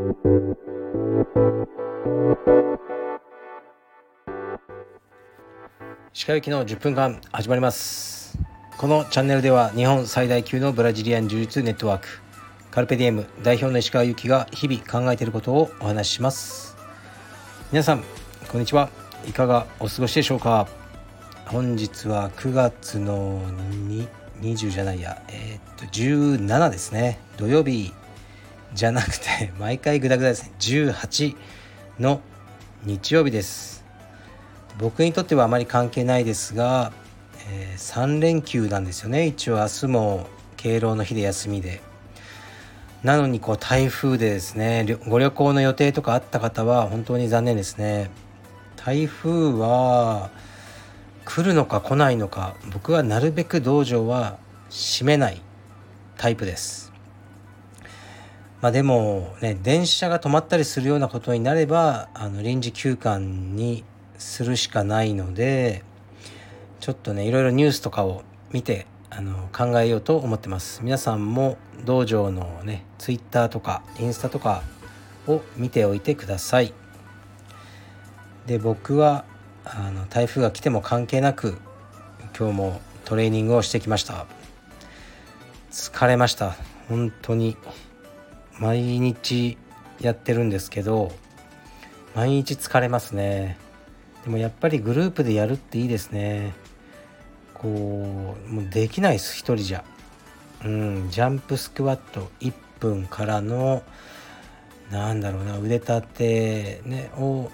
鹿行きの10分間始まります。このチャンネルでは日本最大級のブラジリアン柔術ネットワークカルペディエム代表の石川由紀が日々考えていることをお話しします。皆さんこんにちは。いかがお過ごしでしょうか。本日は9月の20じゃないや。えー、っと17ですね。土曜日。じゃなくて 毎回グダグダですね。18の日曜日です。僕にとってはあまり関係ないですが、えー、3連休なんですよね。一応明日も敬老の日で休みで。なのにこう台風でですねご旅行の予定とかあった方は本当に残念ですね。台風は来るのか来ないのか僕はなるべく道場は閉めないタイプです。まあでもね電車が止まったりするようなことになればあの臨時休館にするしかないのでちょっとねいろいろニュースとかを見てあの考えようと思ってます。皆さんも道場のねツイッターとかインスタとかを見ておいてください。で僕はあの台風が来ても関係なく今日もトレーニングをしてきました。疲れました。本当に。毎日やってるんですけど毎日疲れますね。でもやっぱりグループでやるっていいですね。こうもうできないです一人じゃ。うんジャンプスクワット1分からのなんだろうな腕立て、ね、を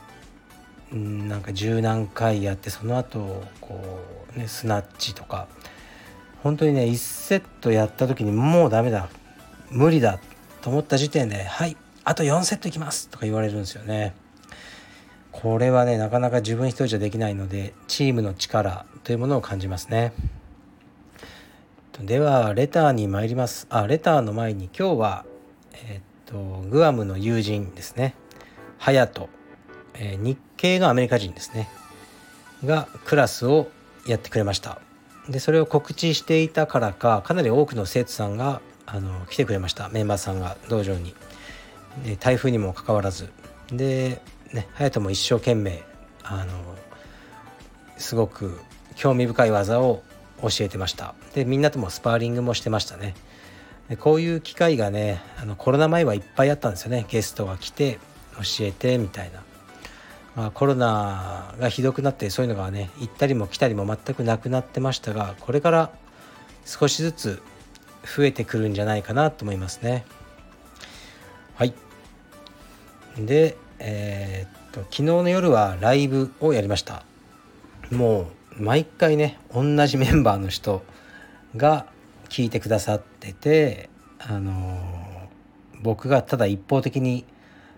なんか十何回やってその後こうねスナッチとか。本当にね1セットやった時にもうダメだ。無理だ。と思った時点で「はいあと4セットいきます」とか言われるんですよね。これはねなかなか自分一人じゃできないのでチームの力というものを感じますね。ではレターに参ります。あレターの前に今日はえー、っとグアムの友人ですね。ハヤト、えー、日系のアメリカ人ですね。がクラスをやってくれました。でそれを告知していたからかかなり多くの生徒さんがあの来てくれました。メンバーさんが道場に。で台風にもかかわらず。でね隼人も一生懸命あのすごく興味深い技を教えてました。でみんなともスパーリングもしてましたね。でこういう機会がねあのコロナ前はいっぱいあったんですよね。ゲストが来て教えてみたいな、まあ、コロナがひどくなってそういうのがね行ったりも来たりも全くなくなってましたがこれから少しずつ増えてくるんじゃないかなと思いますね。はい。でえー、っと昨日の夜はライブをやりました。もう毎回ね同じメンバーの人が聞いてくださっててあの僕がただ一方的に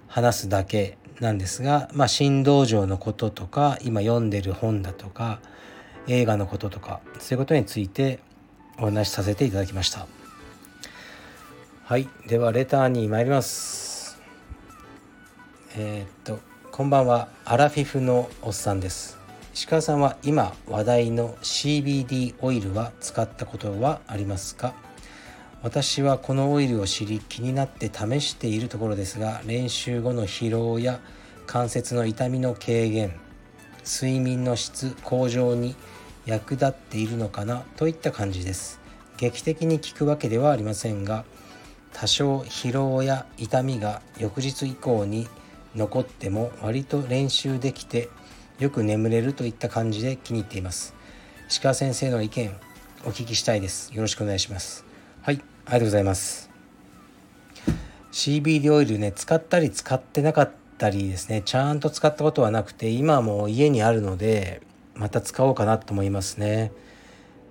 話すだけなんですが、まあ、新道場のこととか今読んでる本だとか映画のこととかそういうことについてお話しさせていただきました。はいではレターに参ります。えー、っとこんばんは。アラフィフのおっさんです。石川さんは今話題の CBD オイルは使ったことはありますか？私はこのオイルを知り気になって試しているところですが練習後の疲労や関節の痛みの軽減睡眠の質向上に役立っているのかな？といった感じです。劇的に効くわけではありませんが多少疲労や痛みが翌日以降に残っても割と練習できてよく眠れるといった感じで気に入っています。石川先生の意見お聞きしたいです。よろしくお願いします。はいありがとうございます。CBD オイルね使ったり使ってなかったりですねちゃんと使ったことはなくて今も家にあるのでまた使おうかなと思いますね。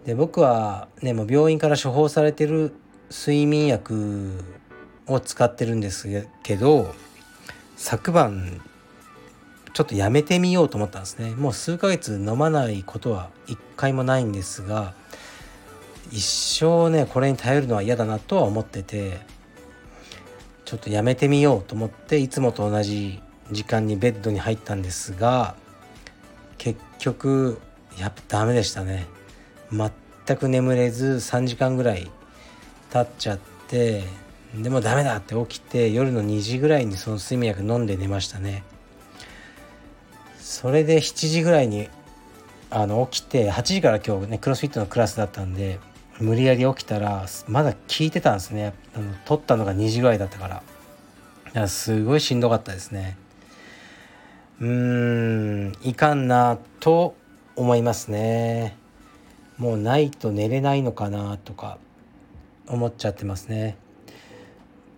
で僕はねもう病院から処方されてる睡眠薬を使ってるんですけど昨晩ちょっとやめてみようと思ったんですね。もう数ヶ月飲まないことは一回もないんですが一生ねこれに頼るのは嫌だなとは思っててちょっとやめてみようと思っていつもと同じ時間にベッドに入ったんですが結局やっぱダメでしたね。全く眠れず3時間ぐらい経っちゃってでもダメだって起きて夜の2時ぐらいにその睡眠薬飲んで寝ましたね。それで7時ぐらいにあの起きて8時から今日ねクロスフィットのクラスだったんで無理やり起きたらまだ聞いてたんですね。あの撮ったのが2時ぐらいだったから。いやすごいしんどかったですね。うーんいかんなと思いますね。もうないと寝れないのかなとか。思っちゃってますね。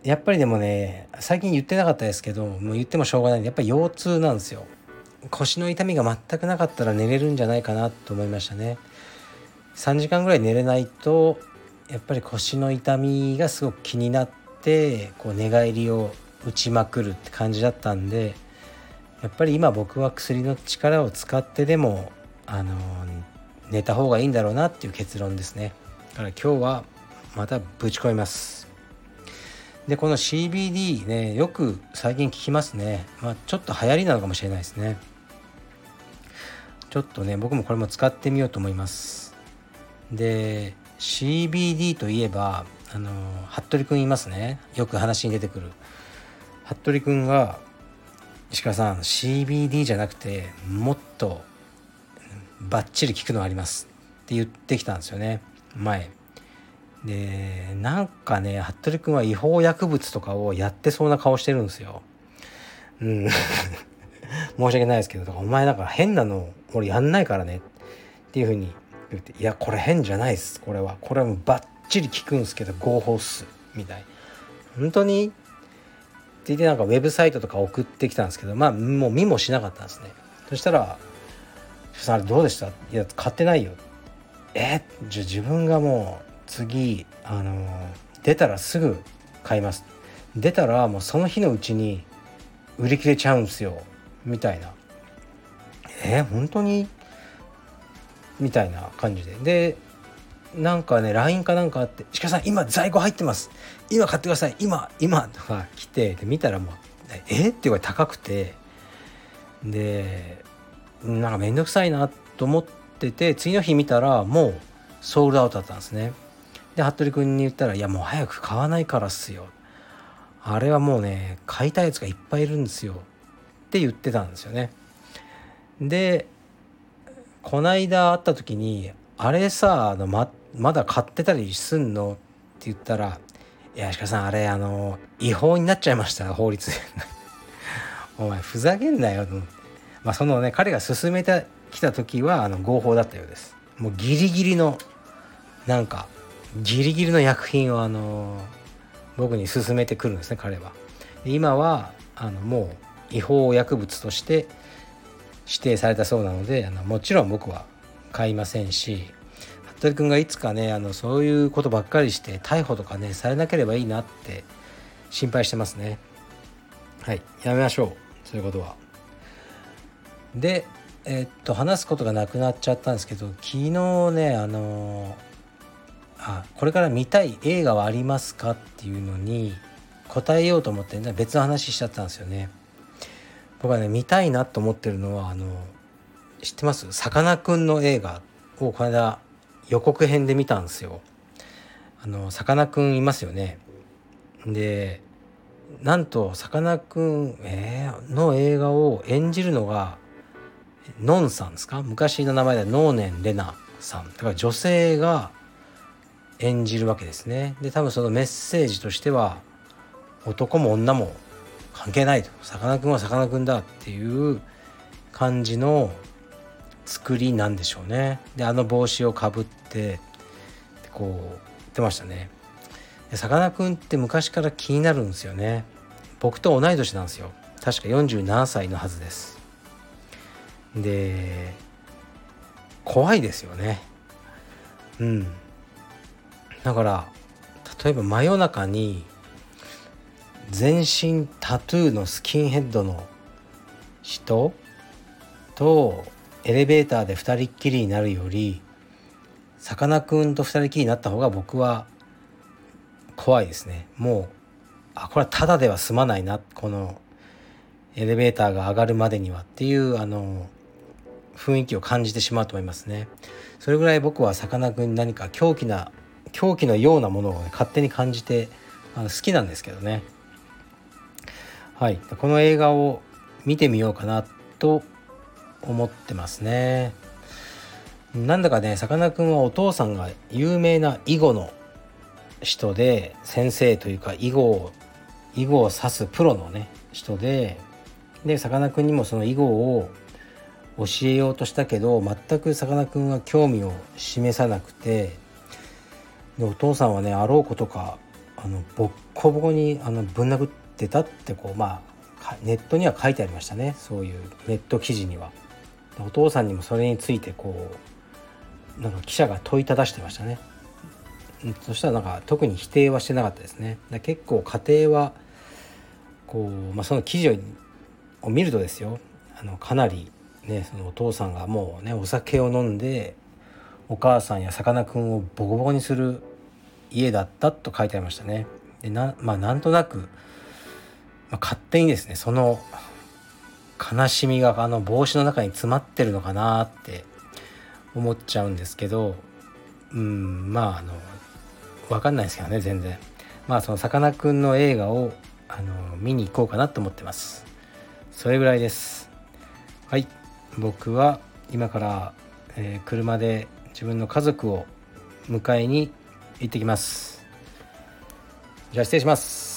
やっぱりでもね最近言ってなかったですけどもう言ってもしょうがないんでやっぱり腰痛なんですよ。腰の痛みが全くなかったら寝れるんじゃないかなと思いましたね。3時間ぐらい寝れないとやっぱり腰の痛みがすごく気になってこう寝返りを打ちまくるって感じだったんでやっぱり今僕は薬の力を使ってでもあの寝た方がいいんだろうなっていう結論ですね。だから今日はまたぶち込みます。でこの CBD ねよく最近聞きますね。まあちょっと流行りなのかもしれないですね。ちょっとね僕もこれも使ってみようと思います。で CBD といえばあの服部君いますね。よく話に出てくる。服部君が石川さん CBD じゃなくてもっとバッチリ効くのありますって言ってきたんですよね。前。でなんかね服部君は違法薬物とかをやってそうな顔してるんですよ。うん。申し訳ないですけどお前だか変なの俺やんないからね。っていうふうに言って「いやこれ変じゃないっす。これは。これはもうバッチリ効くんですけど合法っす」みたい本当に？って言ってなんかウェブサイトとか送ってきたんですけどまあもう見もしなかったんですね。そしたら「あれどうでした?」いや買ってないよえじゃあ自分がもう次あの出たらすぐ買います。出たらもうその日のうちに売り切れちゃうんですよ。みたいな。えー、本当に？みたいな感じで。でなんかね LINE かなんかあって「鹿さん今在庫入ってます。今買ってください。今今」とか来てで見たらもう「えっ?」って言われ高くて。でなんか面倒くさいなと思ってて次の日見たらもうソールドアウトだったんですね。で服部君に言ったら「いやもう早く買わないからっすよ」あれはもうね買いたいやつがいっぱいいるんですよって言ってたんですよね。でこないだ会った時に「あれさあのままだ買ってたりすんの?」って言ったら「いや鹿さんあれあの違法になっちゃいました法律で 」お前ふざけんなよとまあそのね彼が勧めてきた時はあの合法だったようです。もうギリギリのなんかギリギリの薬品をあの僕に勧めてくるんですね彼は。今はあのもう違法薬物として指定されたそうなのであのもちろん僕は買いませんし服部君がいつかねあのそういうことばっかりして逮捕とかねされなければいいなって心配してますね。はいやめましょう。そういうことは。でえ、っと話すことがなくなっちゃったんですけど昨日ねあのあこれから見たい映画はありますかっていうのに答えようと思って、別の話しちゃったんですよね。僕はね見たいなと思ってるのはあの知ってます？さかなクンの映画をこの間予告編で見たんですよ。あのさかなクンいますよね。でなんとさかなクン、えー、の映画を演じるのがのんさんですか？昔の名前で能年レナさん。だから女性が演じるわけですね。で多分そのメッセージとしては男も女も関係ないと。さかなクンはさかなクンだっていう感じの作りなんでしょうね。であの帽子をかぶってこう言ってましたね。さかなクンって昔から気になるんですよね。僕と同い年なんですよ。確か47歳のはずです。で怖いですよね。うん。だから例えば真夜中に全身タトゥーのスキンヘッドの人とエレベーターで2人っきりになるよりさかなクンと2人っきりになった方が僕は怖いですね。もうあこれはただでは済まないなこのエレベーターが上がるまでにはっていうあの雰囲気を感じてしまうと思いますね。それぐらい僕はさかなクンに何か狂気な狂気のようなものを、ね、勝手に感じてあの好きなんですけどね。はい。この映画を見てみようかなと思ってますね。なんだかねさかなクンはお父さんが有名な囲碁の人で先生というか囲碁を囲碁を指すプロのね人ででさかなクンにもその囲碁を教えようとしたけど全くさかなクンは興味を示さなくてでお父さんはねあろうことかあのボッコボコにあのぶん殴ってたってこうまあネットには書いてありましたねそういうネット記事には。お父さんにもそれについてこうなんか記者が問いただしてましたね。そしたらなんか特に否定はしてなかったですね。結構家庭はこう、まあ、その記事を見るとですよあのかなりねそのお父さんがもうねお酒を飲んでお母さんやさかなクンをボコボコにする家だったと書いてありましたね。でなまあなんとなく、まあ、勝手にですねその悲しみがあの帽子の中に詰まってるのかなって思っちゃうんですけどうんまああの分かんないですけどね全然。まあそのさかなクンの映画をあの見に行こうかなと思ってます。それぐらいです。はい。僕は今から、えー、車で自分の家族を迎えに行ってきます。じゃあ失礼します。